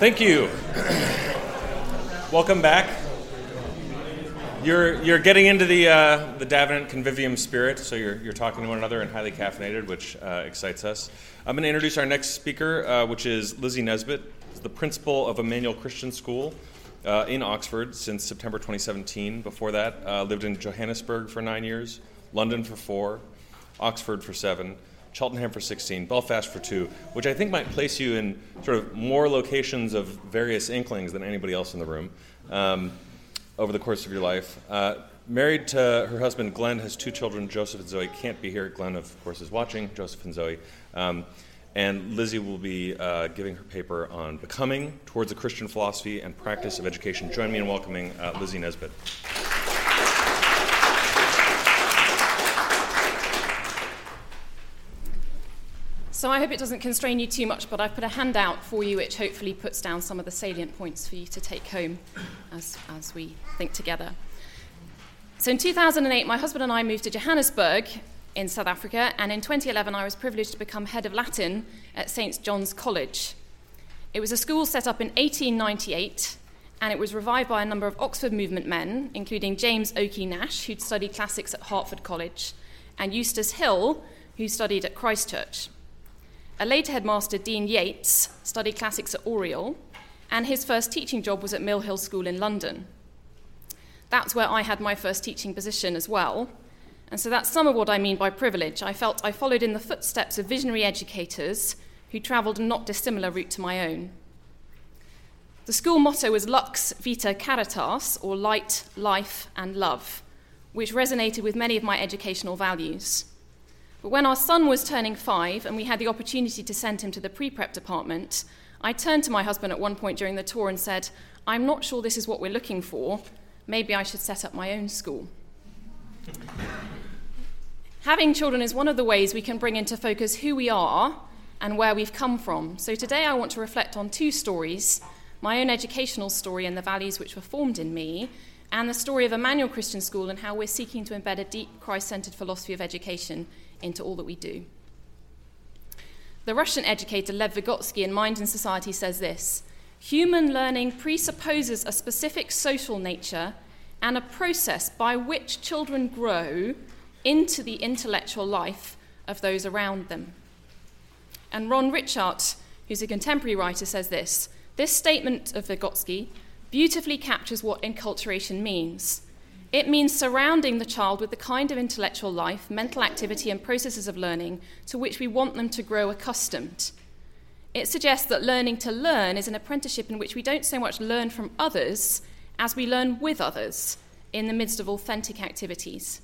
Thank you. Welcome back. You're, you're getting into the, uh, the Davenant convivium spirit, so you're, you're talking to one another and highly caffeinated, which uh, excites us. I'm going to introduce our next speaker, uh, which is Lizzie Nesbitt, the principal of Emmanuel Christian School uh, in Oxford since September 2017. Before that, uh, lived in Johannesburg for nine years, London for four, Oxford for seven. Cheltenham for 16, Belfast for two, which I think might place you in sort of more locations of various inklings than anybody else in the room um, over the course of your life. Uh, married to her husband, Glenn, has two children, Joseph and Zoe. Can't be here. Glenn, of course, is watching, Joseph and Zoe. Um, and Lizzie will be uh, giving her paper on becoming towards a Christian philosophy and practice of education. Join me in welcoming uh, Lizzie Nesbitt. So I hope it doesn't constrain you too much, but I've put a handout for you which hopefully puts down some of the salient points for you to take home as, as we think together. So in 2008, my husband and I moved to Johannesburg in South Africa, and in 2011, I was privileged to become head of Latin at St. John's College. It was a school set up in 1898, and it was revived by a number of Oxford movement men, including James Oakey Nash, who'd studied classics at Hertford College, and Eustace Hill, who studied at Christchurch. A later headmaster, Deane Yates, studied classics at Oriel, and his first teaching job was at Mill Hill School in London. That's where I had my first teaching position as well. And so that's some of what I mean by privilege. I felt I followed in the footsteps of visionary educators who travelled a not dissimilar route to my own. The school motto was Lux Vita Caritas, or light, life, and love, which resonated with many of my educational values. But when our son was turning five and we had the opportunity to send him to the pre prep department, I turned to my husband at one point during the tour and said, I'm not sure this is what we're looking for. Maybe I should set up my own school. Having children is one of the ways we can bring into focus who we are and where we've come from. So today I want to reflect on two stories my own educational story and the values which were formed in me, and the story of Emmanuel Christian School and how we're seeking to embed a deep Christ centered philosophy of education into all that we do. The Russian educator Lev Vygotsky in Mind and Society says this Human learning presupposes a specific social nature and a process by which children grow into the intellectual life of those around them. And Ron Ritchhart, who's a contemporary writer, says this This statement of Vygotsky beautifully captures what enculturation means. It means surrounding the child with the kind of intellectual life, mental activity, and processes of learning to which we want them to grow accustomed. It suggests that learning to learn is an apprenticeship in which we don't so much learn from others as we learn with others in the midst of authentic activities.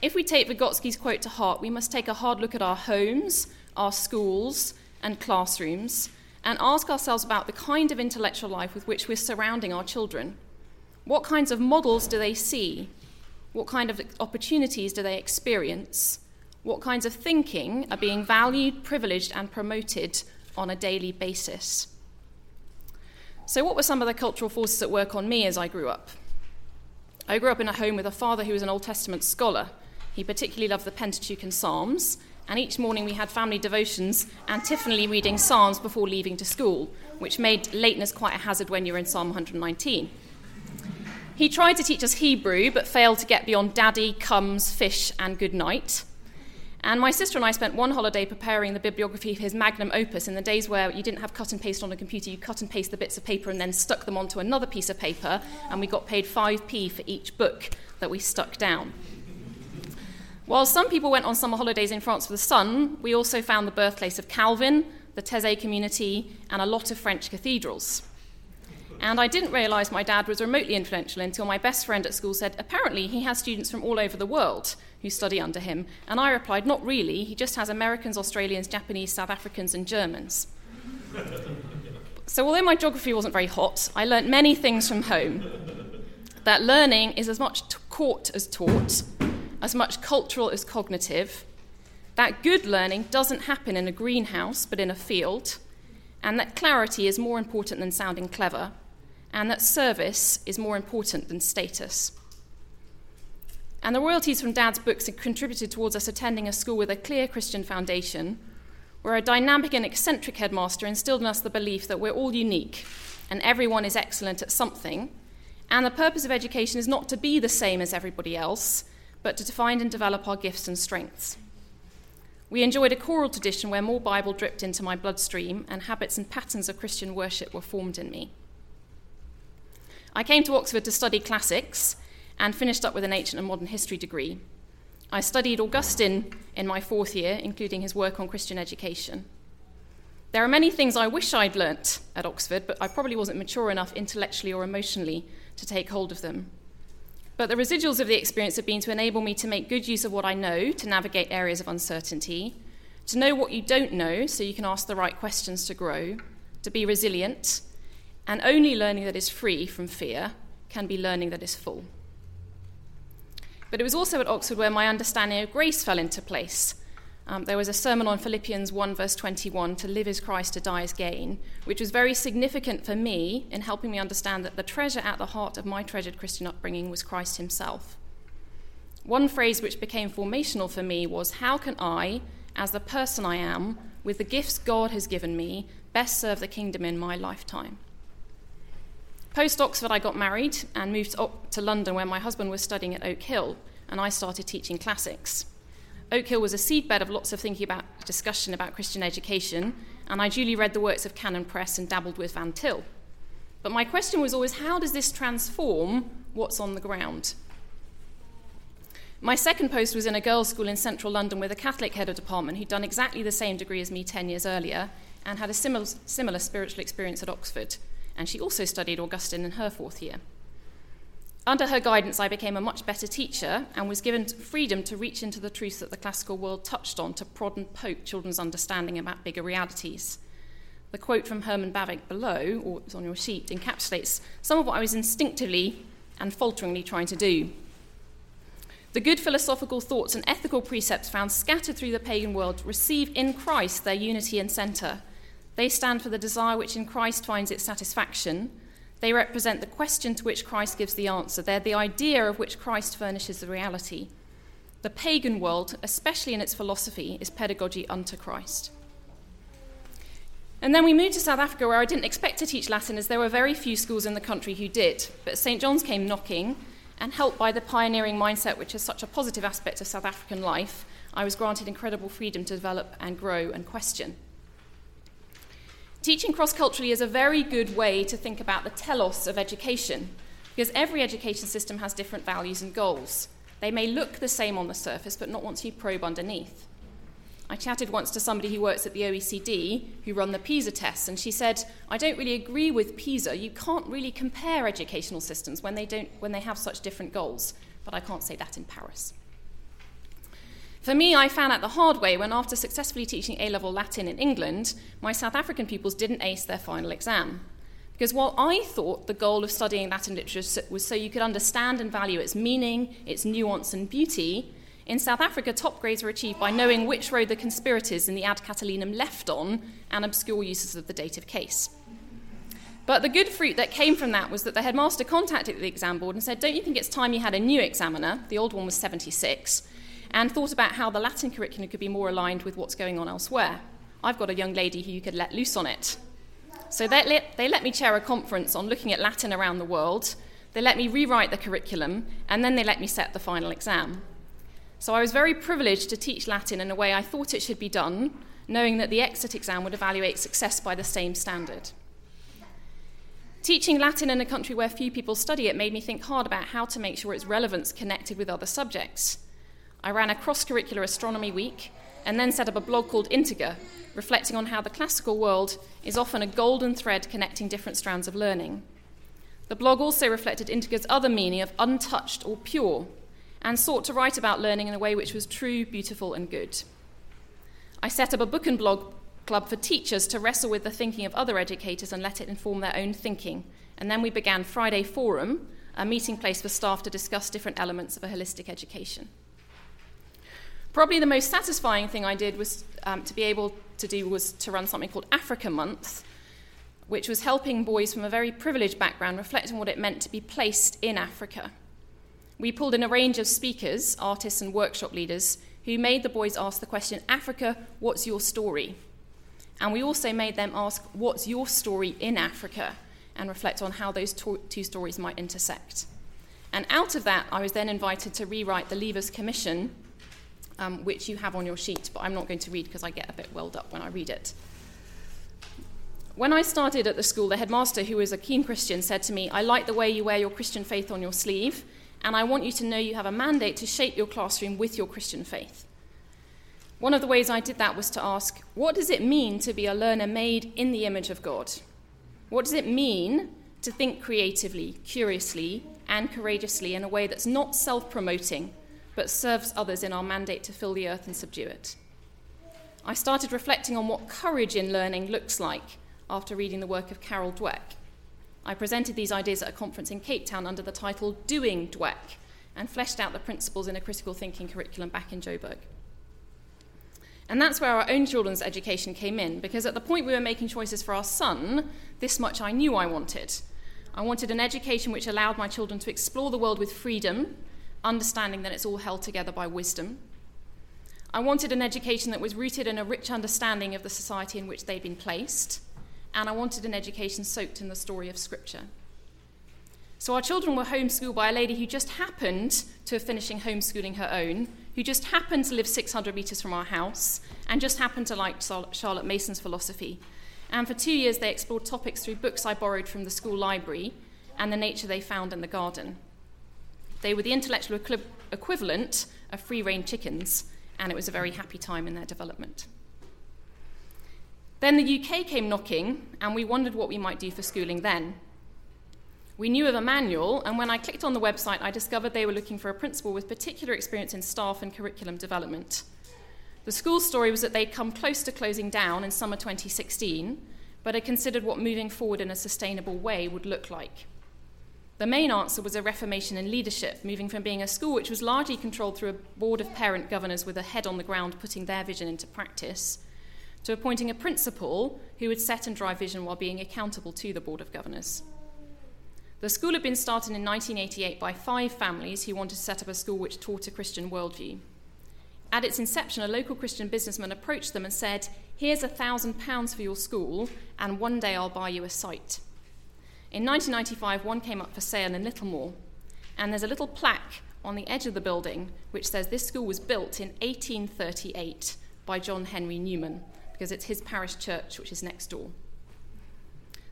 If we take Vygotsky's quote to heart, we must take a hard look at our homes, our schools, and classrooms and ask ourselves about the kind of intellectual life with which we're surrounding our children. What kinds of models do they see? What kind of opportunities do they experience? What kinds of thinking are being valued, privileged, and promoted on a daily basis? So, what were some of the cultural forces at work on me as I grew up? I grew up in a home with a father who was an Old Testament scholar. He particularly loved the Pentateuch and Psalms, and each morning we had family devotions, antiphonally reading Psalms before leaving to school, which made lateness quite a hazard when you're in Psalm 119. He tried to teach us Hebrew, but failed to get beyond daddy, comes, fish, and good night. And my sister and I spent one holiday preparing the bibliography of his magnum opus in the days where you didn't have cut and paste on a computer, you cut and paste the bits of paper and then stuck them onto another piece of paper, and we got paid 5p for each book that we stuck down. While some people went on summer holidays in France for the sun, we also found the birthplace of Calvin, the Taizé community, and a lot of French cathedrals. And I didn't realize my dad was remotely influential until my best friend at school said, apparently he has students from all over the world who study under him. And I replied, not really, he just has Americans, Australians, Japanese, South Africans, and Germans. so although my geography wasn't very hot, I learnt many things from home. That learning is as much caught as taught, as much cultural as cognitive. That good learning doesn't happen in a greenhouse, but in a field. And that clarity is more important than sounding clever and that service is more important than status. And the royalties from Dad's books have contributed towards us attending a school with a clear Christian foundation, where a dynamic and eccentric headmaster instilled in us the belief that we're all unique and everyone is excellent at something, and the purpose of education is not to be the same as everybody else, but to find and develop our gifts and strengths. We enjoyed a choral tradition where more Bible dripped into my bloodstream and habits and patterns of Christian worship were formed in me. I came to Oxford to study classics and finished up with an ancient and modern history degree. I studied Augustine in my fourth year, including his work on Christian education. There are many things I wish I'd learnt at Oxford, but I probably wasn't mature enough intellectually or emotionally to take hold of them. But the residuals of the experience have been to enable me to make good use of what I know to navigate areas of uncertainty, to know what you don't know so you can ask the right questions to grow, to be resilient, and only learning that is free from fear can be learning that is full. But it was also at Oxford where my understanding of grace fell into place. Um, there was a sermon on Philippians 1, verse 21, to live as Christ, to die as gain, which was very significant for me in helping me understand that the treasure at the heart of my treasured Christian upbringing was Christ himself. One phrase which became formational for me was How can I, as the person I am, with the gifts God has given me, best serve the kingdom in my lifetime? Post Oxford, I got married and moved to London where my husband was studying at Oak Hill, and I started teaching classics. Oak Hill was a seedbed of lots of thinking about discussion about Christian education, and I duly read the works of Canon Press and dabbled with Van Til. But my question was always how does this transform what's on the ground? My second post was in a girls' school in central London with a Catholic head of department who'd done exactly the same degree as me 10 years earlier and had a similar, similar spiritual experience at Oxford and she also studied Augustine in her fourth year. Under her guidance, I became a much better teacher and was given freedom to reach into the truths that the classical world touched on to prod and poke children's understanding about bigger realities. The quote from Herman Bavinck below, or it's on your sheet, encapsulates some of what I was instinctively and falteringly trying to do. The good philosophical thoughts and ethical precepts found scattered through the pagan world receive in Christ their unity and centre they stand for the desire which in Christ finds its satisfaction. They represent the question to which Christ gives the answer. They're the idea of which Christ furnishes the reality. The pagan world, especially in its philosophy, is pedagogy unto Christ. And then we moved to South Africa, where I didn't expect to teach Latin, as there were very few schools in the country who did. But St. John's came knocking, and helped by the pioneering mindset, which is such a positive aspect of South African life, I was granted incredible freedom to develop and grow and question. Teaching cross culturally is a very good way to think about the telos of education, because every education system has different values and goals. They may look the same on the surface, but not once you probe underneath. I chatted once to somebody who works at the OECD who run the PISA tests, and she said, I don't really agree with PISA. You can't really compare educational systems when they, don't, when they have such different goals. But I can't say that in Paris. For me, I found out the hard way when, after successfully teaching A level Latin in England, my South African pupils didn't ace their final exam. Because while I thought the goal of studying Latin literature was so you could understand and value its meaning, its nuance, and beauty, in South Africa, top grades were achieved by knowing which road the conspirators in the Ad Catilinum left on and obscure uses of the dative case. But the good fruit that came from that was that the headmaster contacted the exam board and said, Don't you think it's time you had a new examiner? The old one was 76 and thought about how the Latin curriculum could be more aligned with what's going on elsewhere. I've got a young lady who you could let loose on it. So they let, they let me chair a conference on looking at Latin around the world. They let me rewrite the curriculum, and then they let me set the final exam. So I was very privileged to teach Latin in a way I thought it should be done, knowing that the exit exam would evaluate success by the same standard. Teaching Latin in a country where few people study it made me think hard about how to make sure its relevance connected with other subjects. I ran a cross curricular astronomy week and then set up a blog called Integer, reflecting on how the classical world is often a golden thread connecting different strands of learning. The blog also reflected Integer's other meaning of untouched or pure, and sought to write about learning in a way which was true, beautiful, and good. I set up a book and blog club for teachers to wrestle with the thinking of other educators and let it inform their own thinking. And then we began Friday Forum, a meeting place for staff to discuss different elements of a holistic education. Probably the most satisfying thing I did was um, to be able to do was to run something called Africa Month, which was helping boys from a very privileged background reflect on what it meant to be placed in Africa. We pulled in a range of speakers, artists, and workshop leaders who made the boys ask the question Africa, what's your story? And we also made them ask, What's your story in Africa? and reflect on how those to- two stories might intersect. And out of that, I was then invited to rewrite the Leavers Commission, um, which you have on your sheet, but I'm not going to read because I get a bit welled up when I read it. When I started at the school, the headmaster, who was a keen Christian, said to me, I like the way you wear your Christian faith on your sleeve, and I want you to know you have a mandate to shape your classroom with your Christian faith. One of the ways I did that was to ask, what does it mean to be a learner made in the image of God? What does it mean to think creatively, curiously, and courageously in a way that's not self promoting, but serves others in our mandate to fill the earth and subdue it? I started reflecting on what courage in learning looks like after reading the work of Carol Dweck. I presented these ideas at a conference in Cape Town under the title Doing Dweck and fleshed out the principles in a critical thinking curriculum back in Joburg. And that's where our own children's education came in, because at the point we were making choices for our son, this much I knew I wanted. I wanted an education which allowed my children to explore the world with freedom, understanding that it's all held together by wisdom. I wanted an education that was rooted in a rich understanding of the society in which they'd been placed, and I wanted an education soaked in the story of Scripture. So our children were homeschooled by a lady who just happened to have finishing homeschooling her own, who just happened to live 600 metres from our house, and just happened to like Charlotte Mason's philosophy. And for two years, they explored topics through books I borrowed from the school library and the nature they found in the garden. They were the intellectual equi- equivalent of free range chickens, and it was a very happy time in their development. Then the UK came knocking, and we wondered what we might do for schooling then. We knew of Emmanuel, and when I clicked on the website, I discovered they were looking for a principal with particular experience in staff and curriculum development. The school's story was that they'd come close to closing down in summer 2016, but had considered what moving forward in a sustainable way would look like. The main answer was a reformation in leadership, moving from being a school which was largely controlled through a board of parent governors with a head on the ground putting their vision into practice, to appointing a principal who would set and drive vision while being accountable to the board of governors. The school had been started in 1988 by five families who wanted to set up a school which taught a Christian worldview. At its inception, a local Christian businessman approached them and said, Here's a thousand pounds for your school, and one day I'll buy you a site. In 1995, one came up for sale in Littlemore, and there's a little plaque on the edge of the building which says this school was built in 1838 by John Henry Newman, because it's his parish church which is next door.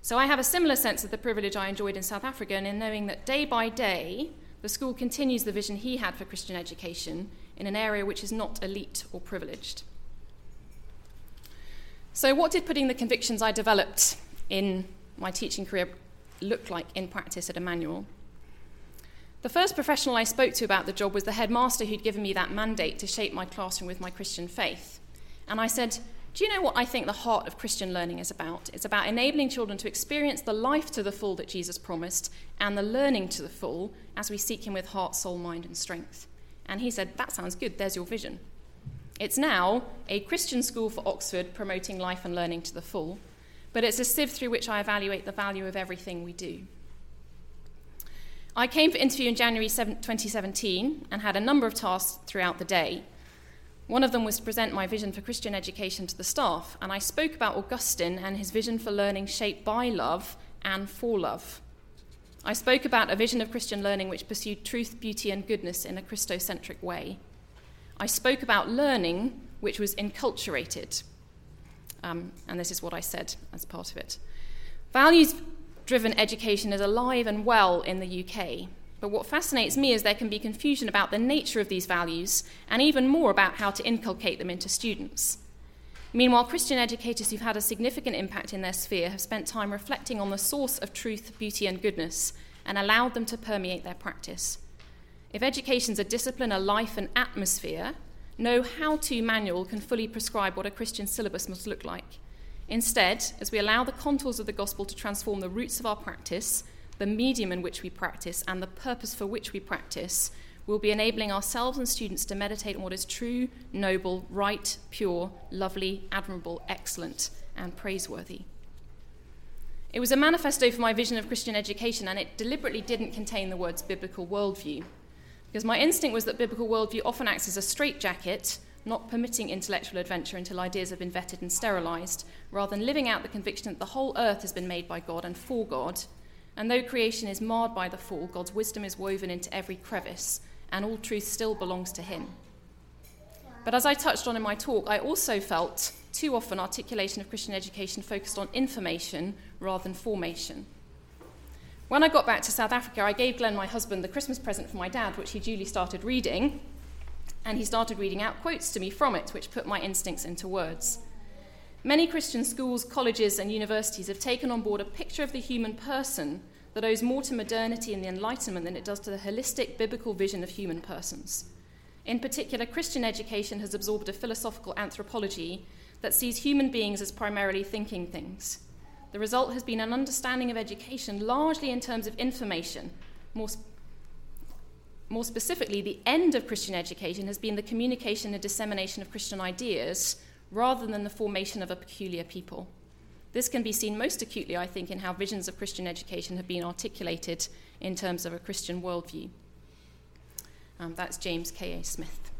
So I have a similar sense of the privilege I enjoyed in South Africa and in knowing that day by day, the school continues the vision he had for Christian education in an area which is not elite or privileged. So, what did putting the convictions I developed in my teaching career look like in practice at Emmanuel? The first professional I spoke to about the job was the headmaster who'd given me that mandate to shape my classroom with my Christian faith. And I said, do you know what I think the heart of Christian learning is about? It's about enabling children to experience the life to the full that Jesus promised and the learning to the full as we seek Him with heart, soul, mind, and strength. And he said, That sounds good, there's your vision. It's now a Christian school for Oxford promoting life and learning to the full, but it's a sieve through which I evaluate the value of everything we do. I came for interview in January 2017 and had a number of tasks throughout the day. One of them was to present my vision for Christian education to the staff, and I spoke about Augustine and his vision for learning shaped by love and for love. I spoke about a vision of Christian learning which pursued truth, beauty, and goodness in a Christocentric way. I spoke about learning which was enculturated. Um, and this is what I said as part of it. Values driven education is alive and well in the UK, but what fascinates me is there can be confusion about the nature of these values and even more about how to inculcate them into students. Meanwhile, Christian educators who've had a significant impact in their sphere have spent time reflecting on the source of truth, beauty, and goodness and allowed them to permeate their practice. If education's a discipline, a life, an atmosphere, no how to manual can fully prescribe what a Christian syllabus must look like. Instead, as we allow the contours of the gospel to transform the roots of our practice, the medium in which we practice, and the purpose for which we practice, we'll be enabling ourselves and students to meditate on what is true, noble, right, pure, lovely, admirable, excellent, and praiseworthy. It was a manifesto for my vision of Christian education, and it deliberately didn't contain the words biblical worldview. Because my instinct was that biblical worldview often acts as a straitjacket not permitting intellectual adventure until ideas have been vetted and sterilized, rather than living out the conviction that the whole earth has been made by God and for God. And though creation is marred by the fall, God's wisdom is woven into every crevice, and all truth still belongs to Him. But as I touched on in my talk, I also felt too often articulation of Christian education focused on information rather than formation. When I got back to South Africa, I gave Glenn, my husband, the Christmas present for my dad, which he duly started reading, and he started reading out quotes to me from it, which put my instincts into words. Many Christian schools, colleges, and universities have taken on board a picture of the human person that owes more to modernity and the Enlightenment than it does to the holistic biblical vision of human persons. In particular, Christian education has absorbed a philosophical anthropology that sees human beings as primarily thinking things. The result has been an understanding of education largely in terms of information. More, sp- more specifically, the end of Christian education has been the communication and dissemination of Christian ideas rather than the formation of a peculiar people. This can be seen most acutely, I think, in how visions of Christian education have been articulated in terms of a Christian worldview. Um, that's James K.A. Smith.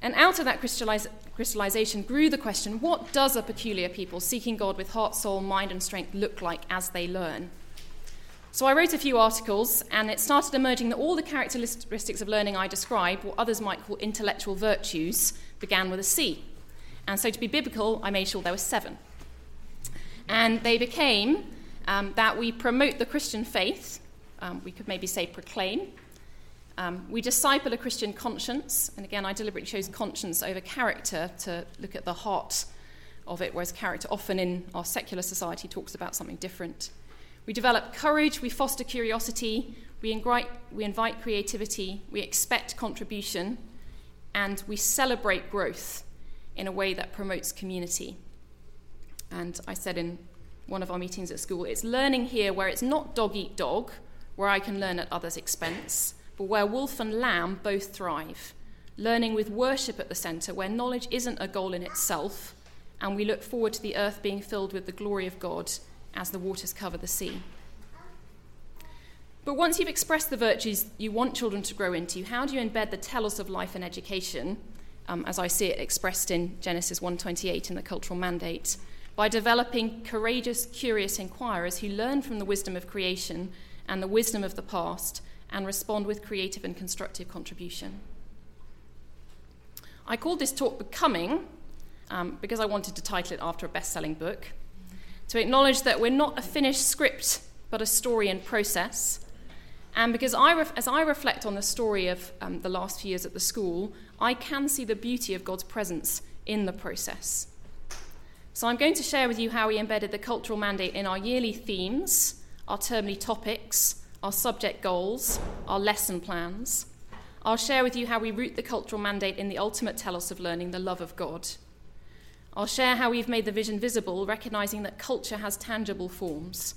And out of that crystalliz- crystallization grew the question what does a peculiar people seeking God with heart, soul, mind, and strength look like as they learn? So I wrote a few articles, and it started emerging that all the characteristics of learning I describe, what others might call intellectual virtues, began with a C. And so to be biblical, I made sure there were seven. And they became um, that we promote the Christian faith, um, we could maybe say proclaim, um, we disciple a Christian conscience, and again, I deliberately chose conscience over character to look at the heart of it, whereas character often in our secular society talks about something different. We develop courage, we foster curiosity, we invite, we invite creativity, we expect contribution, and we celebrate growth in a way that promotes community. And I said in one of our meetings at school, it's learning here where it's not dog eat dog, where I can learn at others' expense but where wolf and lamb both thrive. Learning with worship at the centre, where knowledge isn't a goal in itself, and we look forward to the earth being filled with the glory of God as the waters cover the sea. But once you've expressed the virtues you want children to grow into, how do you embed the telos of life and education, um, as I see it expressed in Genesis 1:28 in the cultural mandate, by developing courageous, curious inquirers who learn from the wisdom of creation and the wisdom of the past and respond with creative and constructive contribution. I called this talk Becoming um, because I wanted to title it after a best selling book, to acknowledge that we're not a finished script, but a story in process. And because I ref- as I reflect on the story of um, the last few years at the school, I can see the beauty of God's presence in the process. So I'm going to share with you how we embedded the cultural mandate in our yearly themes, our termly topics, our subject goals, our lesson plans. I'll share with you how we root the cultural mandate in the ultimate telos of learning, the love of God. I'll share how we've made the vision visible, recognizing that culture has tangible forms.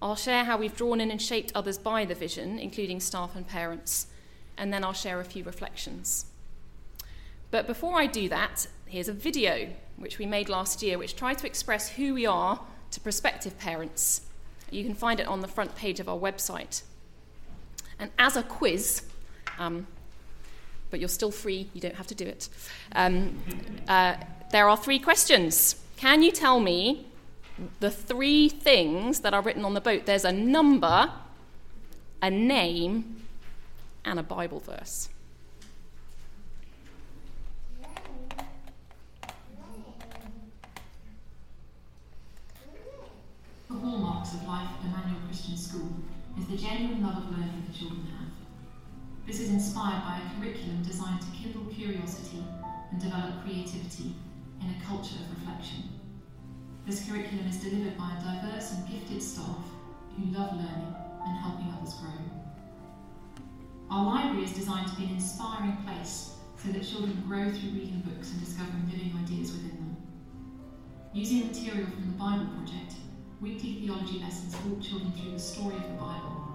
I'll share how we've drawn in and shaped others by the vision, including staff and parents. And then I'll share a few reflections. But before I do that, here's a video which we made last year, which tried to express who we are to prospective parents you can find it on the front page of our website. And as a quiz, um, but you're still free, you don't have to do it, um, uh, there are three questions. Can you tell me the three things that are written on the boat? There's a number, a name, and a Bible verse. Hallmarks of life at Emmanuel Christian School is the genuine love of learning the children have. This is inspired by a curriculum designed to kindle curiosity and develop creativity in a culture of reflection. This curriculum is delivered by a diverse and gifted staff who love learning and helping others grow. Our library is designed to be an inspiring place so that children grow through reading books and discovering living ideas within them. Using material from the Bible Project, Weekly theology lessons walk children through the story of the Bible,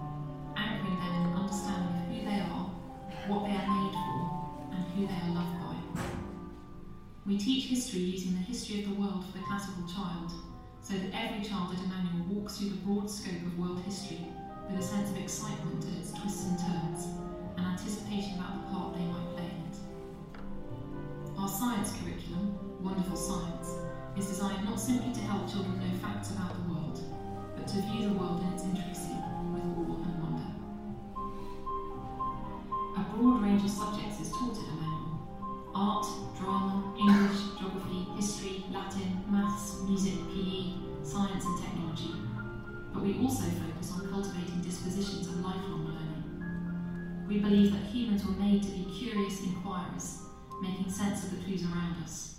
anchoring them in an understanding of who they are, what they are made for, and who they are loved by. We teach history using the history of the world for the classical child, so that every child at Emmanuel walks through the broad scope of world history with a sense of excitement at its twists and turns, and anticipation about the part they might play in it. Our science curriculum, Wonderful Science, is designed not simply to help children know facts about the world, to view the world in its intricacy with awe and wonder. A broad range of subjects is taught at Emmanuel art, drama, English, geography, history, Latin, maths, music, PE, science, and technology. But we also focus on cultivating dispositions of lifelong learning. We believe that humans were made to be curious inquirers, making sense of the clues around us.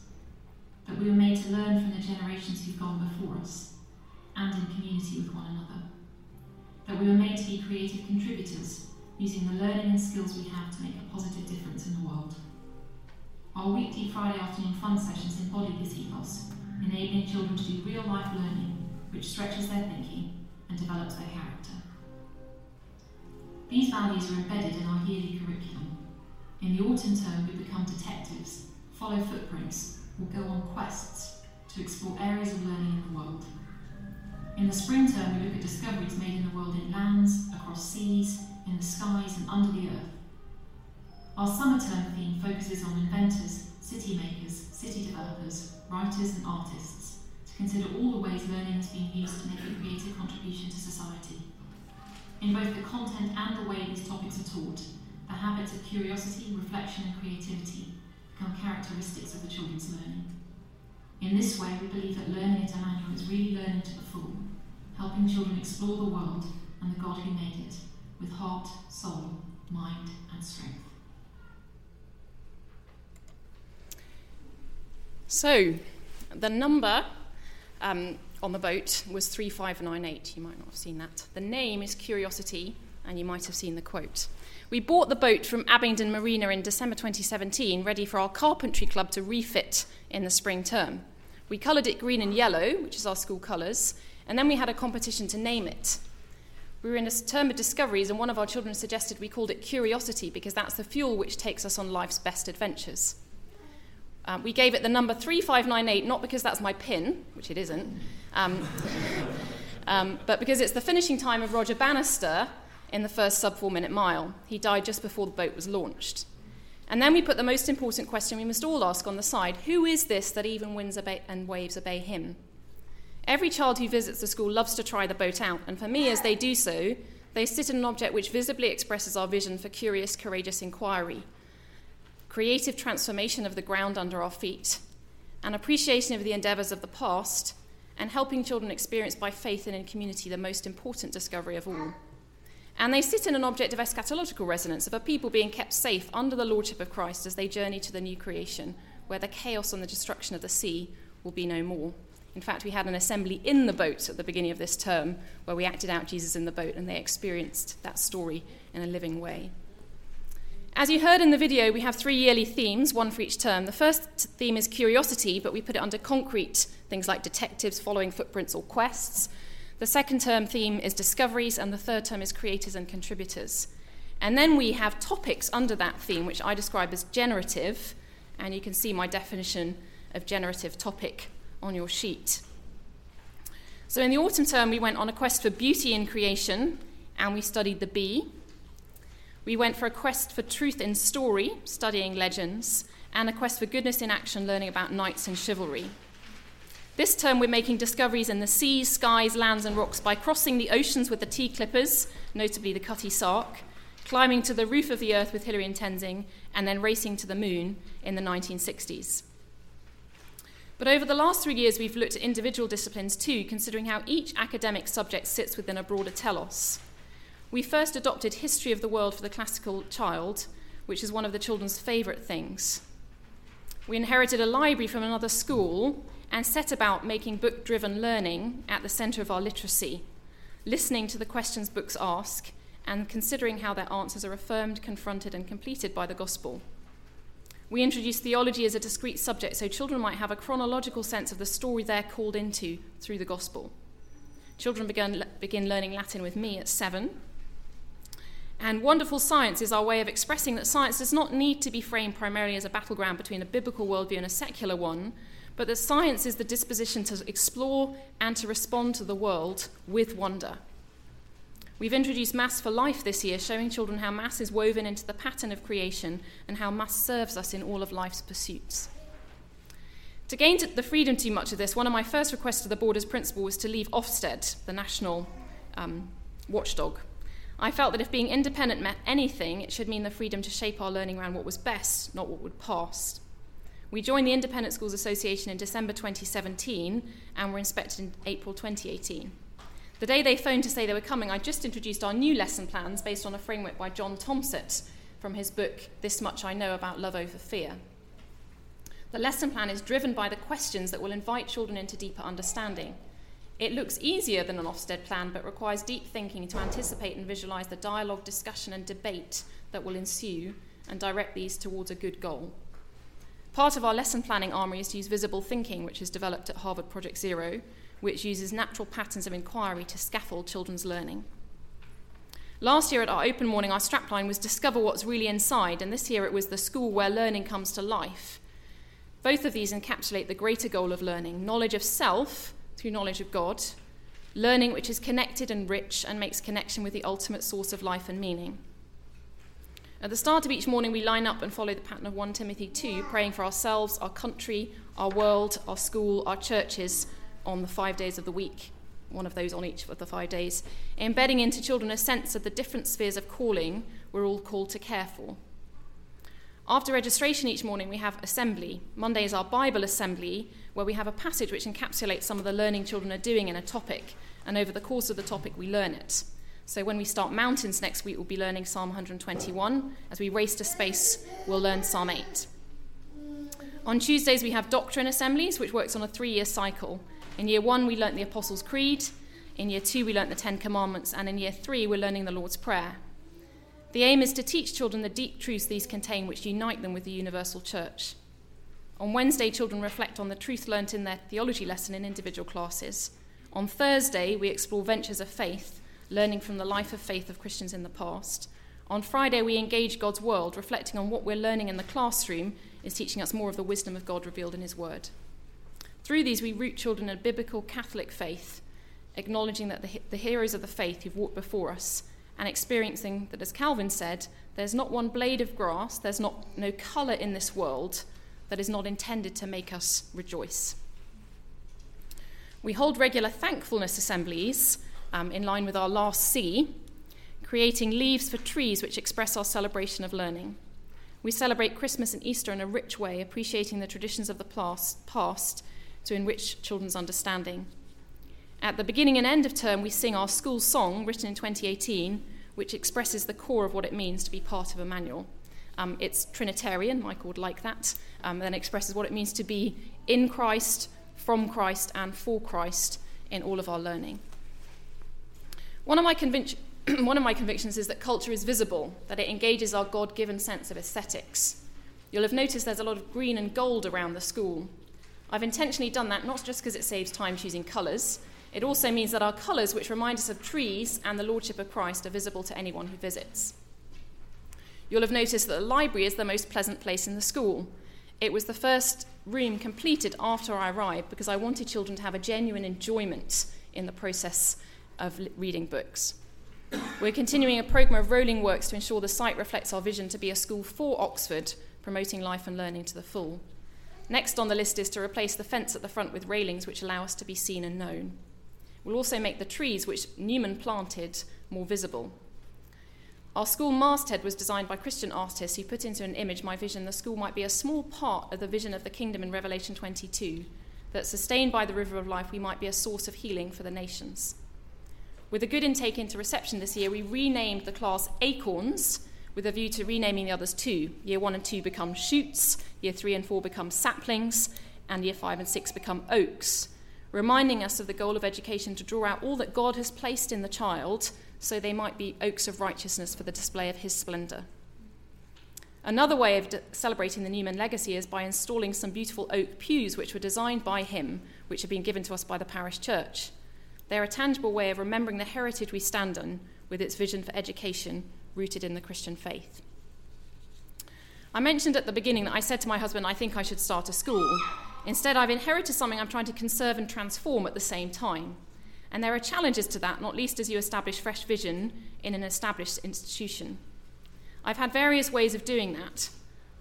That we were made to learn from the generations who've gone before us, and in community with one another. That we were made to be creative contributors, using the learning and skills we have to make a positive difference in the world. Our weekly Friday afternoon fun sessions embody this ethos, enabling children to do real life learning, which stretches their thinking and develops their character. These values are embedded in our yearly curriculum. In the autumn term, we become detectives, follow footprints, or go on quests to explore areas of learning in the world. In the spring term, we look at discoveries made in the world in lands, across seas, in the skies, and under the earth. Our summer term theme focuses on inventors, city makers, city developers, writers, and artists to consider all the ways learning has been used to make a creative contribution to society. In both the content and the way these topics are taught, the habits of curiosity, reflection, and creativity become characteristics of the children's learning. In this way, we believe that learning at Emmanuel is really learning to the full, helping children explore the world and the God who made it with heart, soul, mind, and strength. So, the number um, on the boat was 3598. You might not have seen that. The name is Curiosity, and you might have seen the quote. We bought the boat from Abingdon Marina in December 2017, ready for our carpentry club to refit in the spring term. We coloured it green and yellow, which is our school colours, and then we had a competition to name it. We were in a term of discoveries, and one of our children suggested we called it Curiosity because that's the fuel which takes us on life's best adventures. Um, we gave it the number 3598, not because that's my pin, which it isn't, um, um, but because it's the finishing time of Roger Bannister in the first sub four minute mile. He died just before the boat was launched. And then we put the most important question we must all ask on the side Who is this that even winds obey and waves obey him? Every child who visits the school loves to try the boat out, and for me, as they do so, they sit in an object which visibly expresses our vision for curious, courageous inquiry, creative transformation of the ground under our feet, an appreciation of the endeavours of the past, and helping children experience by faith and in community the most important discovery of all. And they sit in an object of eschatological resonance, of a people being kept safe under the lordship of Christ as they journey to the new creation, where the chaos and the destruction of the sea will be no more. In fact, we had an assembly in the boat at the beginning of this term where we acted out Jesus in the boat and they experienced that story in a living way. As you heard in the video, we have three yearly themes, one for each term. The first theme is curiosity, but we put it under concrete things like detectives following footprints or quests. The second term theme is discoveries, and the third term is creators and contributors. And then we have topics under that theme, which I describe as generative, and you can see my definition of generative topic on your sheet. So in the autumn term, we went on a quest for beauty in creation, and we studied the bee. We went for a quest for truth in story, studying legends, and a quest for goodness in action, learning about knights and chivalry. This term, we're making discoveries in the seas, skies, lands, and rocks by crossing the oceans with the tea clippers, notably the Cutty Sark, climbing to the roof of the earth with Hillary and Tenzing, and then racing to the moon in the 1960s. But over the last three years, we've looked at individual disciplines too, considering how each academic subject sits within a broader telos. We first adopted history of the world for the classical child, which is one of the children's favourite things. We inherited a library from another school and set about making book driven learning at the centre of our literacy, listening to the questions books ask and considering how their answers are affirmed, confronted, and completed by the gospel. We introduced theology as a discrete subject so children might have a chronological sense of the story they're called into through the gospel. Children began, begin learning Latin with me at seven. And wonderful science is our way of expressing that science does not need to be framed primarily as a battleground between a biblical worldview and a secular one, but that science is the disposition to explore and to respond to the world with wonder. We've introduced Maths for Life this year, showing children how Maths is woven into the pattern of creation and how Maths serves us in all of life's pursuits. To gain the freedom to do much of this, one of my first requests to the board as principal was to leave Ofsted, the national um, watchdog. I felt that if being independent meant anything, it should mean the freedom to shape our learning around what was best, not what would pass. We joined the Independent Schools Association in December 2017 and were inspected in April 2018. The day they phoned to say they were coming, I just introduced our new lesson plans based on a framework by John Tomsett from his book This Much I Know About Love Over Fear. The lesson plan is driven by the questions that will invite children into deeper understanding. It looks easier than an Ofsted plan, but requires deep thinking to anticipate and visualise the dialogue, discussion, and debate that will ensue and direct these towards a good goal. Part of our lesson planning armory is to use visible thinking, which is developed at Harvard Project Zero, which uses natural patterns of inquiry to scaffold children's learning. Last year at our open morning, our strapline was Discover What's Really Inside, and this year it was The School Where Learning Comes to Life. Both of these encapsulate the greater goal of learning knowledge of self through knowledge of God, learning which is connected and rich and makes connection with the ultimate source of life and meaning. At the start of each morning, we line up and follow the pattern of 1 Timothy 2, praying for ourselves, our country, our world, our school, our churches, on the five days of the week, one of those on each of the five days, embedding into children a sense of the different spheres of calling we're all called to care for. After registration each morning, we have assembly. Monday is our Bible assembly, where we have a passage which encapsulates some of the learning children are doing in a topic, and over the course of the topic, we learn it. So when we start mountains next week, we'll be learning Psalm 121. As we race to space, we'll learn Psalm 8. On Tuesdays, we have doctrine assemblies, which works on a three year cycle. In year one, we learnt the Apostles' Creed. In year two, we learnt the Ten Commandments. And in year three, we're learning the Lord's Prayer. The aim is to teach children the deep truths these contain, which unite them with the universal church. On Wednesday, children reflect on the truth learnt in their theology lesson in individual classes. On Thursday, we explore ventures of faith, learning from the life of faith of Christians in the past. On Friday, we engage God's world, reflecting on what we're learning in the classroom is teaching us more of the wisdom of God revealed in His Word. Through these, we root children in a biblical Catholic faith, acknowledging that the, the heroes of the faith who've walked before us and experiencing that, as Calvin said, there's not one blade of grass, there's not no colour in this world that is not intended to make us rejoice. We hold regular thankfulness assemblies um, in line with our last C, creating leaves for trees which express our celebration of learning. We celebrate Christmas and Easter in a rich way, appreciating the traditions of the past to enrich children's understanding. At the beginning and end of term, we sing our school song, written in 2018, which expresses the core of what it means to be part of Emmanuel. Um, it's Trinitarian, Michael would like that, um, then expresses what it means to be in Christ, from Christ, and for Christ in all of our learning. One of my, convic- one of my convictions is that culture is visible, that it engages our God given sense of aesthetics. You'll have noticed there's a lot of green and gold around the school. I've intentionally done that not just because it saves time choosing colours, it also means that our colours, which remind us of trees and the Lordship of Christ, are visible to anyone who visits. You'll have noticed that the library is the most pleasant place in the school. It was the first room completed after I arrived because I wanted children to have a genuine enjoyment in the process of reading books. We're continuing a programme of rolling works to ensure the site reflects our vision to be a school for Oxford, promoting life and learning to the full. Next on the list is to replace the fence at the front with railings which allow us to be seen and known. We'll also make the trees which Newman planted more visible. Our school masthead was designed by Christian artists who put into an image my vision the school might be a small part of the vision of the kingdom in Revelation 22, that sustained by the river of life, we might be a source of healing for the nations. With a good intake into reception this year, we renamed the class Acorns with a view to renaming the others too. Year one and two become shoots, year three and four become saplings, and year five and six become oaks, reminding us of the goal of education to draw out all that God has placed in the child so they might be oaks of righteousness for the display of his splendour. Another way of de- celebrating the Newman legacy is by installing some beautiful oak pews which were designed by him, which have been given to us by the parish church. They're a tangible way of remembering the heritage we stand on with its vision for education rooted in the Christian faith. I mentioned at the beginning that I said to my husband, I think I should start a school. Instead, I've inherited something I'm trying to conserve and transform at the same time. And there are challenges to that, not least as you establish fresh vision in an established institution. I've had various ways of doing that.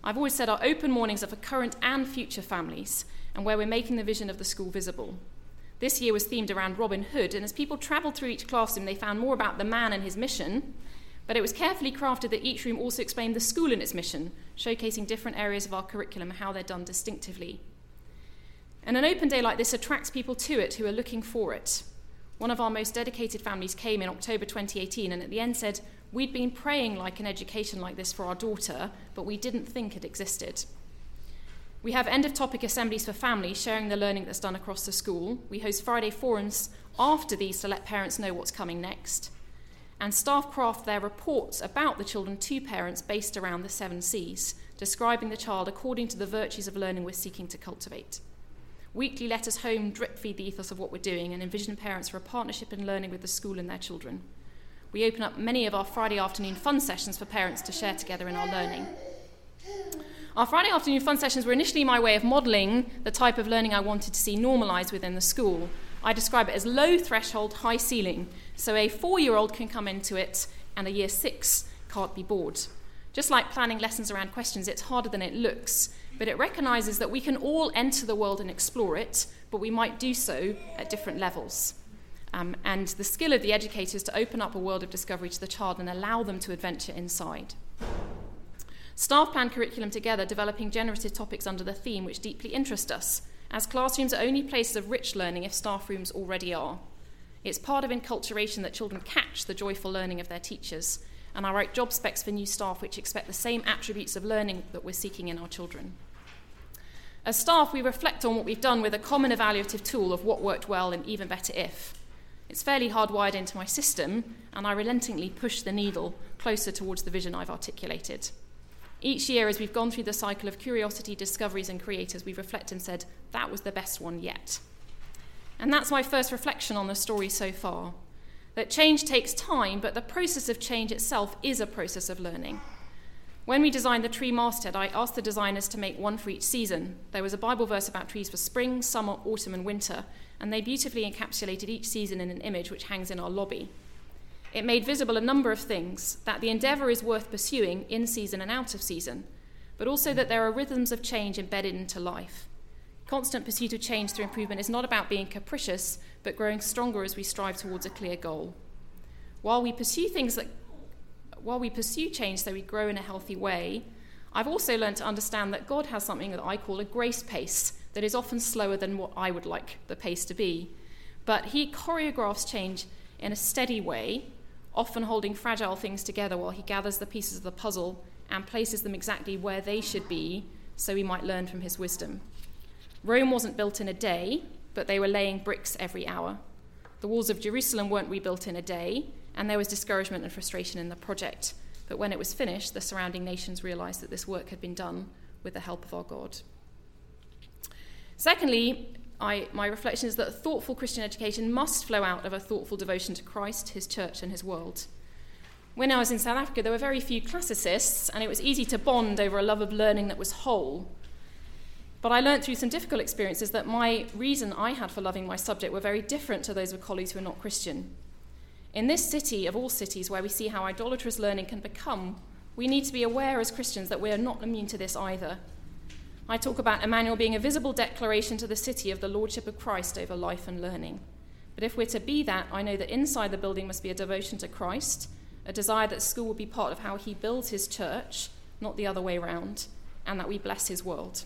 I've always said our open mornings are for current and future families, and where we're making the vision of the school visible. This year was themed around Robin Hood, and as people travelled through each classroom, they found more about the man and his mission, but it was carefully crafted that each room also explained the school and its mission, showcasing different areas of our curriculum and how they're done distinctively. And an open day like this attracts people to it who are looking for it. One of our most dedicated families came in October 2018 and at the end said, We'd been praying like an education like this for our daughter, but we didn't think it existed. We have end of topic assemblies for families sharing the learning that's done across the school. We host Friday forums after these to let parents know what's coming next. And staff craft their reports about the children to parents based around the seven C's, describing the child according to the virtues of learning we're seeking to cultivate. Weekly letters home drip feed the ethos of what we're doing and envision parents for a partnership in learning with the school and their children. We open up many of our Friday afternoon fun sessions for parents to share together in our learning. Our Friday afternoon fun sessions were initially my way of modelling the type of learning I wanted to see normalised within the school. I describe it as low threshold, high ceiling, so a four year old can come into it and a year six can't be bored. Just like planning lessons around questions, it's harder than it looks, but it recognises that we can all enter the world and explore it, but we might do so at different levels. Um, and the skill of the educator is to open up a world of discovery to the child and allow them to adventure inside. Staff plan curriculum together, developing generative topics under the theme which deeply interest us, as classrooms are only places of rich learning if staff rooms already are. It's part of enculturation that children catch the joyful learning of their teachers, and I write job specs for new staff which expect the same attributes of learning that we're seeking in our children. As staff, we reflect on what we've done with a common evaluative tool of what worked well and even better if. It's fairly hardwired into my system, and I relentingly push the needle closer towards the vision I've articulated. Each year, as we've gone through the cycle of curiosity, discoveries, and creators, we've reflected and said, that was the best one yet. And that's my first reflection on the story so far that change takes time, but the process of change itself is a process of learning. When we designed the tree masthead, I asked the designers to make one for each season. There was a Bible verse about trees for spring, summer, autumn, and winter, and they beautifully encapsulated each season in an image which hangs in our lobby. It made visible a number of things that the endeavour is worth pursuing in season and out of season, but also that there are rhythms of change embedded into life. Constant pursuit of change through improvement is not about being capricious, but growing stronger as we strive towards a clear goal. While we pursue things that while we pursue change so we grow in a healthy way, I've also learned to understand that God has something that I call a grace pace that is often slower than what I would like the pace to be. But He choreographs change in a steady way often holding fragile things together while he gathers the pieces of the puzzle and places them exactly where they should be so we might learn from his wisdom. Rome wasn't built in a day, but they were laying bricks every hour. The walls of Jerusalem weren't rebuilt in a day, and there was discouragement and frustration in the project. But when it was finished, the surrounding nations realized that this work had been done with the help of our God. Secondly, I, my reflection is that thoughtful Christian education must flow out of a thoughtful devotion to Christ, his church, and his world. When I was in South Africa, there were very few classicists, and it was easy to bond over a love of learning that was whole. But I learned through some difficult experiences that my reason I had for loving my subject were very different to those of colleagues who are not Christian. In this city, of all cities, where we see how idolatrous learning can become, we need to be aware as Christians that we are not immune to this either. I talk about Emmanuel being a visible declaration to the city of the Lordship of Christ over life and learning. But if we're to be that, I know that inside the building must be a devotion to Christ, a desire that school will be part of how he builds his church, not the other way around, and that we bless his world.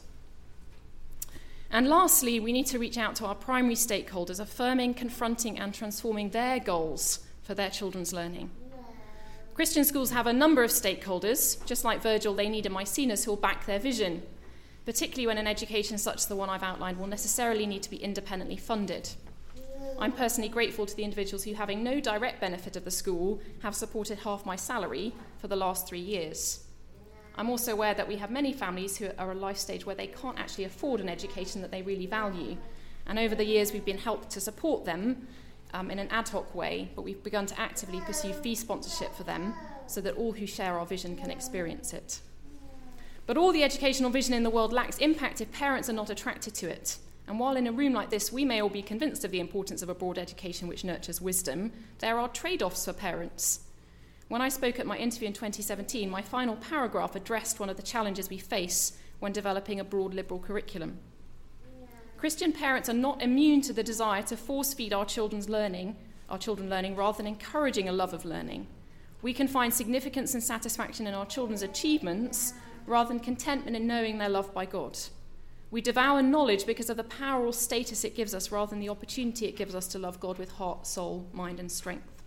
And lastly, we need to reach out to our primary stakeholders, affirming, confronting, and transforming their goals for their children's learning. Christian schools have a number of stakeholders. Just like Virgil, they need a Maecenas who will back their vision particularly when an education such as the one I've outlined will necessarily need to be independently funded. I'm personally grateful to the individuals who, having no direct benefit of the school, have supported half my salary for the last three years. I'm also aware that we have many families who are at a life stage where they can't actually afford an education that they really value. And over the years, we've been helped to support them um, in an ad hoc way, but we've begun to actively pursue fee sponsorship for them so that all who share our vision can experience it. But all the educational vision in the world lacks impact if parents are not attracted to it. And while in a room like this we may all be convinced of the importance of a broad education which nurtures wisdom, there are trade offs for parents. When I spoke at my interview in 2017, my final paragraph addressed one of the challenges we face when developing a broad liberal curriculum. Christian parents are not immune to the desire to force feed our children's learning, our children learning rather than encouraging a love of learning. We can find significance and satisfaction in our children's achievements rather than contentment in knowing they're loved by God. We devour knowledge because of the power or status it gives us rather than the opportunity it gives us to love God with heart, soul, mind, and strength.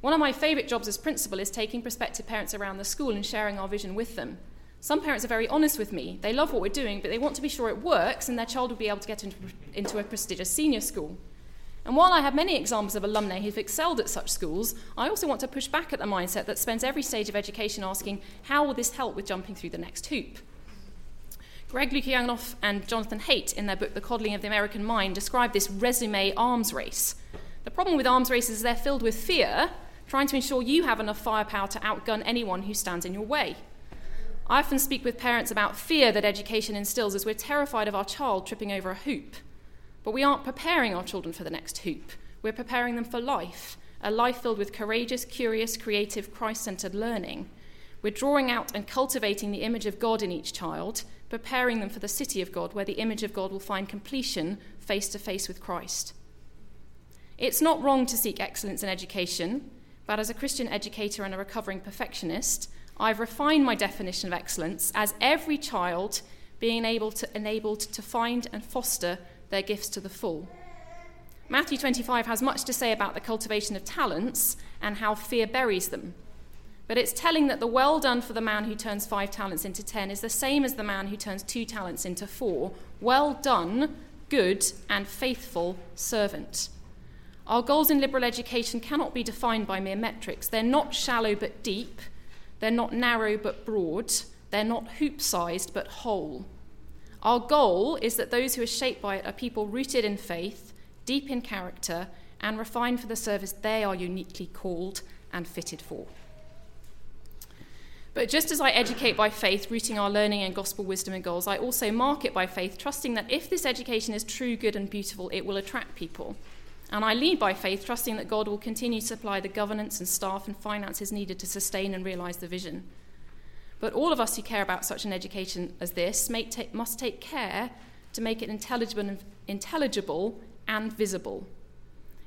One of my favourite jobs as principal is taking prospective parents around the school and sharing our vision with them. Some parents are very honest with me. They love what we're doing, but they want to be sure it works and their child will be able to get into, into a prestigious senior school. And while I have many examples of alumni who've excelled at such schools, I also want to push back at the mindset that spends every stage of education asking, how will this help with jumping through the next hoop? Greg Lukianoff and Jonathan Haidt, in their book The Coddling of the American Mind, describe this resume arms race. The problem with arms races is they're filled with fear, trying to ensure you have enough firepower to outgun anyone who stands in your way. I often speak with parents about fear that education instills as we're terrified of our child tripping over a hoop. But we aren't preparing our children for the next hoop. We're preparing them for life, a life filled with courageous, curious, creative, Christ centered learning. We're drawing out and cultivating the image of God in each child, preparing them for the city of God, where the image of God will find completion face to face with Christ. It's not wrong to seek excellence in education, but as a Christian educator and a recovering perfectionist, I've refined my definition of excellence as every child being able to, enabled to find and foster their gifts to the full. Matthew 25 has much to say about the cultivation of talents and how fear buries them. But it's telling that the well done for the man who turns five talents into ten is the same as the man who turns two talents into four. Well done, good and faithful servant. Our goals in liberal education cannot be defined by mere metrics. They're not shallow but deep, they're not narrow but broad. They're not hoop sized but whole. Our goal is that those who are shaped by it are people rooted in faith, deep in character, and refined for the service they are uniquely called and fitted for. But just as I educate by faith, rooting our learning in gospel wisdom and goals, I also mark it by faith, trusting that if this education is true, good, and beautiful, it will attract people. And I lead by faith, trusting that God will continue to supply the governance and staff and finances needed to sustain and realize the vision. But all of us who care about such an education as this must take care to make it intelligible and, intelligible and visible.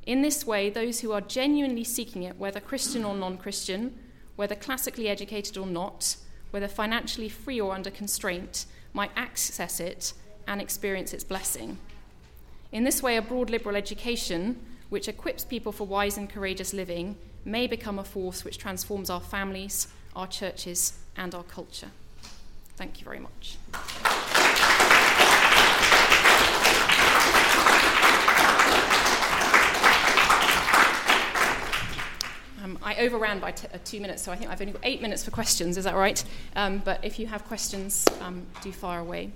In this way, those who are genuinely seeking it, whether Christian or non Christian, whether classically educated or not, whether financially free or under constraint, might access it and experience its blessing. In this way, a broad liberal education, which equips people for wise and courageous living, may become a force which transforms our families, our churches, and our culture. Thank you very much. Um, I overran by t- uh, two minutes, so I think I've only got eight minutes for questions. Is that right? Um, but if you have questions, um, do fire away.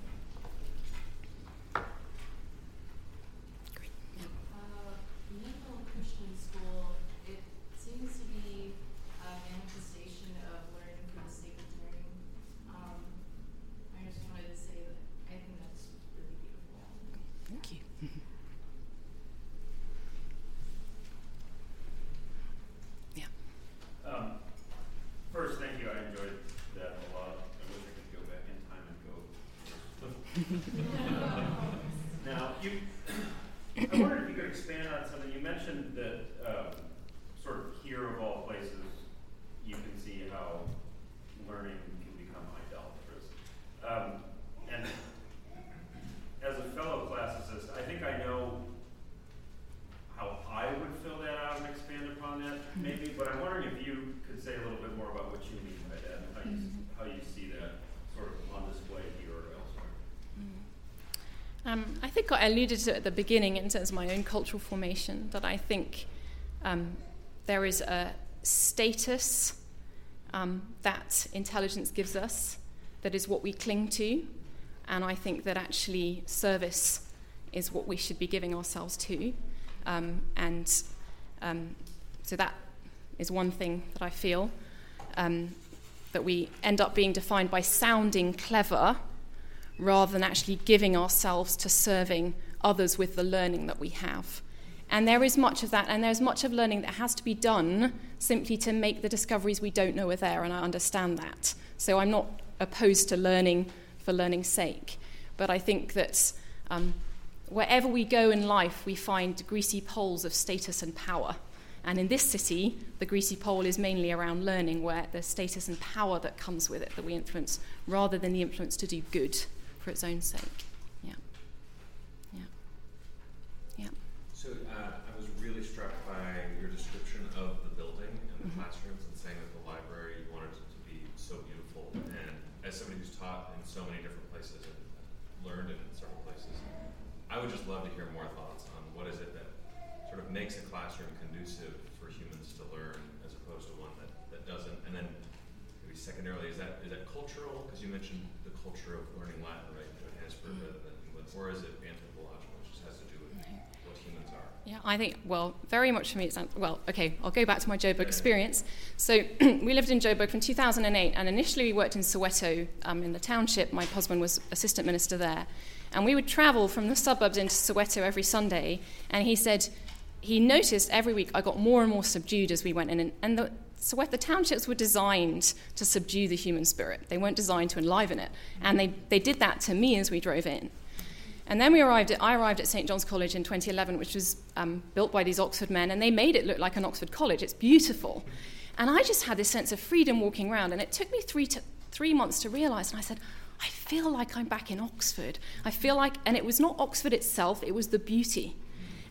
I I alluded to at the beginning in terms of my own cultural formation, that I think um, there is a status um, that intelligence gives us that is what we cling to. And I think that actually service is what we should be giving ourselves to. Um, and um, so that is one thing that I feel um, that we end up being defined by sounding clever rather than actually giving ourselves to serving others with the learning that we have. And there is much of that, and there's much of learning that has to be done simply to make the discoveries we don't know are there, and I understand that. So I'm not opposed to learning for learning's sake. But I think that um, wherever we go in life, we find greasy poles of status and power. And in this city, the greasy pole is mainly around learning, where there's status and power that comes with it that we influence, rather than the influence to do good its own sake. Yeah. Yeah. Yeah. So uh, I was really struck by your description of the building and the mm-hmm. classrooms and saying that the library you wanted it to be so beautiful. And as somebody who's taught in so many different places and learned in several places, I would just love to hear more thoughts on what is it that sort of makes a classroom conducive for humans to learn as opposed to one that, that doesn't. And then maybe secondarily, is that is that cultural? Because you mentioned the culture of learning Latin, right, Johannesburg mm-hmm. rather than England, or is it anthropological, which just has to do with what humans are? Yeah, I think, well, very much for me, it's, well, okay, I'll go back to my Joburg experience. So we lived in Joburg from 2008, and initially we worked in Soweto um, in the township. My husband was assistant minister there. And we would travel from the suburbs into Soweto every Sunday, and he said, he noticed every week I got more and more subdued as we went in. And, and the, so the townships were designed to subdue the human spirit. They weren't designed to enliven it. And they, they did that to me as we drove in. And then we arrived at, I arrived at St. John's College in 2011, which was um, built by these Oxford men, and they made it look like an Oxford college. It's beautiful. And I just had this sense of freedom walking around, and it took me three, to, three months to realize. And I said, I feel like I'm back in Oxford. I feel like, and it was not Oxford itself, it was the beauty.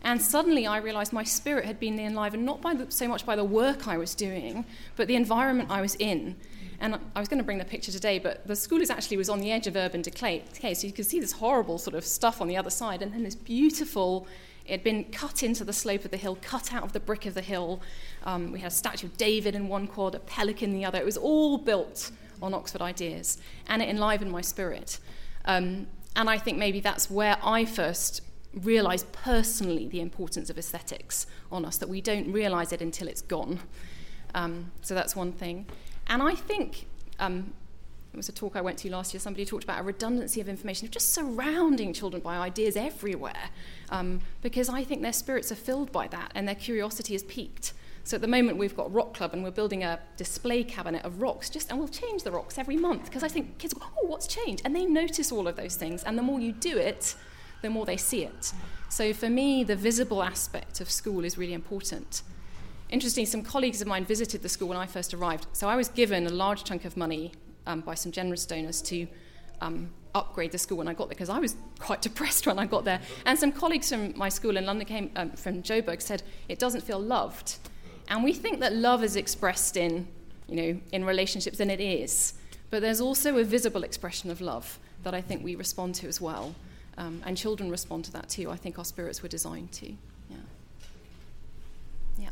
And suddenly I realized my spirit had been enlivened not by the, so much by the work I was doing, but the environment I was in. And I was going to bring the picture today, but the school is actually was on the edge of urban decay. So you could see this horrible sort of stuff on the other side, and then this beautiful. It had been cut into the slope of the hill, cut out of the brick of the hill. Um, we had a statue of David in one corner, a pelican in the other. It was all built on Oxford ideas, and it enlivened my spirit. Um, and I think maybe that's where I first realised personally the importance of aesthetics on us, that we don't realize it until it's gone. Um, so that's one thing. And I think um, it was a talk I went to last year. Somebody talked about a redundancy of information, of just surrounding children by ideas everywhere, um, because I think their spirits are filled by that and their curiosity is piqued. So at the moment we've got Rock Club and we're building a display cabinet of rocks, just and we'll change the rocks every month because I think kids go, oh, what's changed? And they notice all of those things, and the more you do it, the more they see it. So for me, the visible aspect of school is really important. Interesting, some colleagues of mine visited the school when I first arrived. So I was given a large chunk of money um, by some generous donors to um, upgrade the school when I got there because I was quite depressed when I got there. And some colleagues from my school in London came um, from Joburg said it doesn't feel loved. And we think that love is expressed in, you know, in relationships, and it is. But there's also a visible expression of love that I think we respond to as well. Um, and children respond to that too. I think our spirits were designed to. Yeah. Yeah.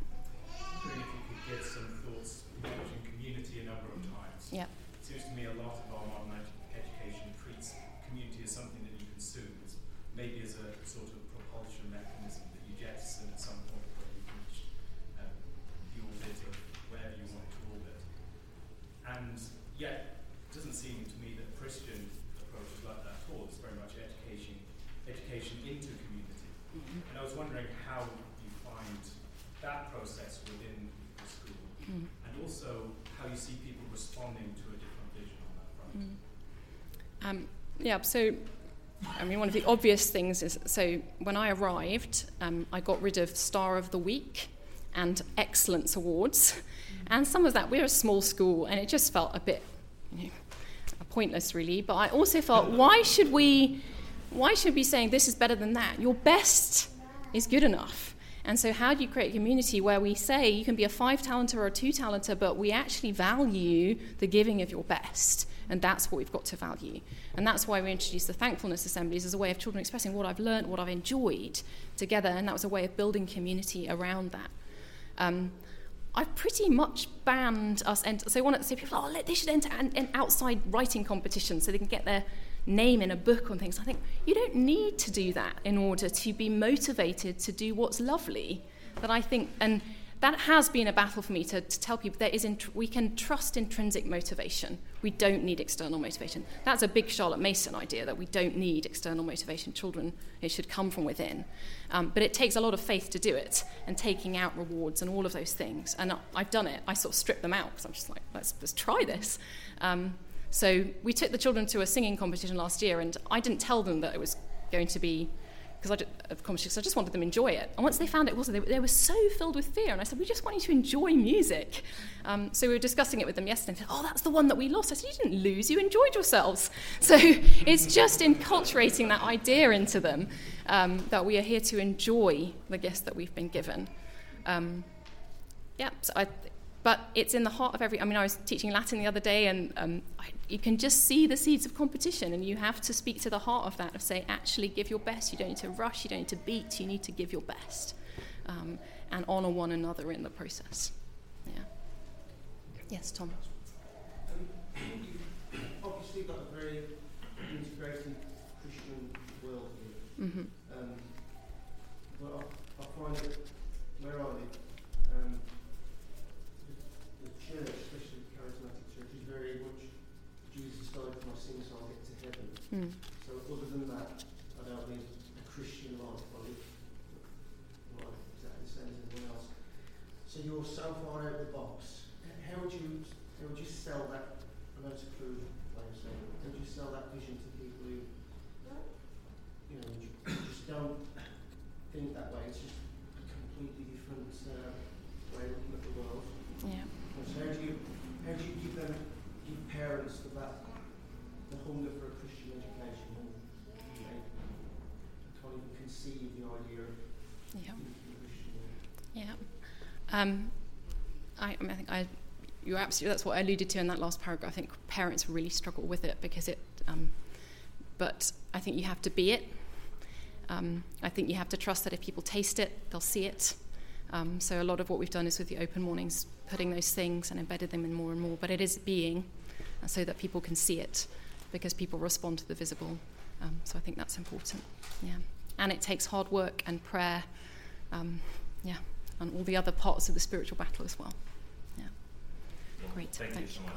if you could get some thoughts mentioned community a number of times. Yeah. It seems to me a lot of our modern education treats community as something that you consume, as maybe as a sort of propulsion mechanism that you jettison at some point when you've reached um, the orbit of wherever you want to orbit. And yet, it doesn't seem to me that Christian approaches like that at all. It's very much education, education into community. Mm-hmm. And I was wondering how you find that process within the school, mm. and also how you see people responding to a different vision on that front. Mm. Um, yeah, so I mean, one of the obvious things is so when I arrived, um, I got rid of Star of the Week and Excellence Awards. And some of that, we're a small school, and it just felt a bit you know, pointless, really. But I also felt, why should we, why should we be saying this is better than that? Your best is good enough. And so, how do you create a community where we say you can be a five talenter or a two talenter, but we actually value the giving of your best? And that's what we've got to value. And that's why we introduced the thankfulness assemblies as a way of children expressing what I've learned, what I've enjoyed together. And that was a way of building community around that. Um, I've pretty much banned us. Ent- so, to say people, oh, they should enter an, an outside writing competition so they can get their name in a book on things. I think you don't need to do that in order to be motivated to do what's lovely. That I think, and that has been a battle for me to, to tell people there is int- we can trust intrinsic motivation. We don't need external motivation. That's a big Charlotte Mason idea that we don't need external motivation. Children, it should come from within. Um, but it takes a lot of faith to do it and taking out rewards and all of those things. And I've done it. I sort of stripped them out because I'm just like, let's, let's try this. Um, so we took the children to a singing competition last year, and I didn't tell them that it was going to be because I, just, competition, I just wanted them to enjoy it. And once they found it wasn't, they, they, were so filled with fear. And I said, we just want you to enjoy music. Um, so we were discussing it with them yesterday. And said, oh, that's the one that we lost. I said, you didn't lose, you enjoyed yourselves. So it's just enculturating that idea into them um, that we are here to enjoy the gift that we've been given. Um, yeah, so I, but it's in the heart of every. I mean, I was teaching Latin the other day, and um, I you can just see the seeds of competition and you have to speak to the heart of that of say actually give your best. You don't need to rush. You don't need to beat. You need to give your best um, and honor one another in the process. Yeah. Yes tom. Um, obviously got a very integrated christian worldview. Mm-hmm. um, but I, I find that where I live um, the, the church especially the charismatic church is very much Jesus died for my sins so I'll get to heaven. Mm. So other than that, I don't live a Christian life. I live life exactly the same as everyone else. So you're so far out of the box. How would you how would you sell that? I know it's a crude way of saying it. How would you sell that vision to people who you know just don't think that way? It's just a completely different uh, way of looking at the world. Yeah. So how do you how do you give them give parents that the hunger for a Christian education and they can't even conceive the idea of yeah. Yeah. Um, I, I, mean, I think I, you're absolutely, that's what I alluded to in that last paragraph. I think parents really struggle with it because it, um, but I think you have to be it. Um, I think you have to trust that if people taste it, they'll see it. Um, so a lot of what we've done is with the open mornings, putting those things and embedded them in more and more. But it is being, so that people can see it, because people respond to the visible. Um, so I think that's important. Yeah, and it takes hard work and prayer. Um, yeah, and all the other parts of the spiritual battle as well. Yeah. Great. Thank, Thank you so much.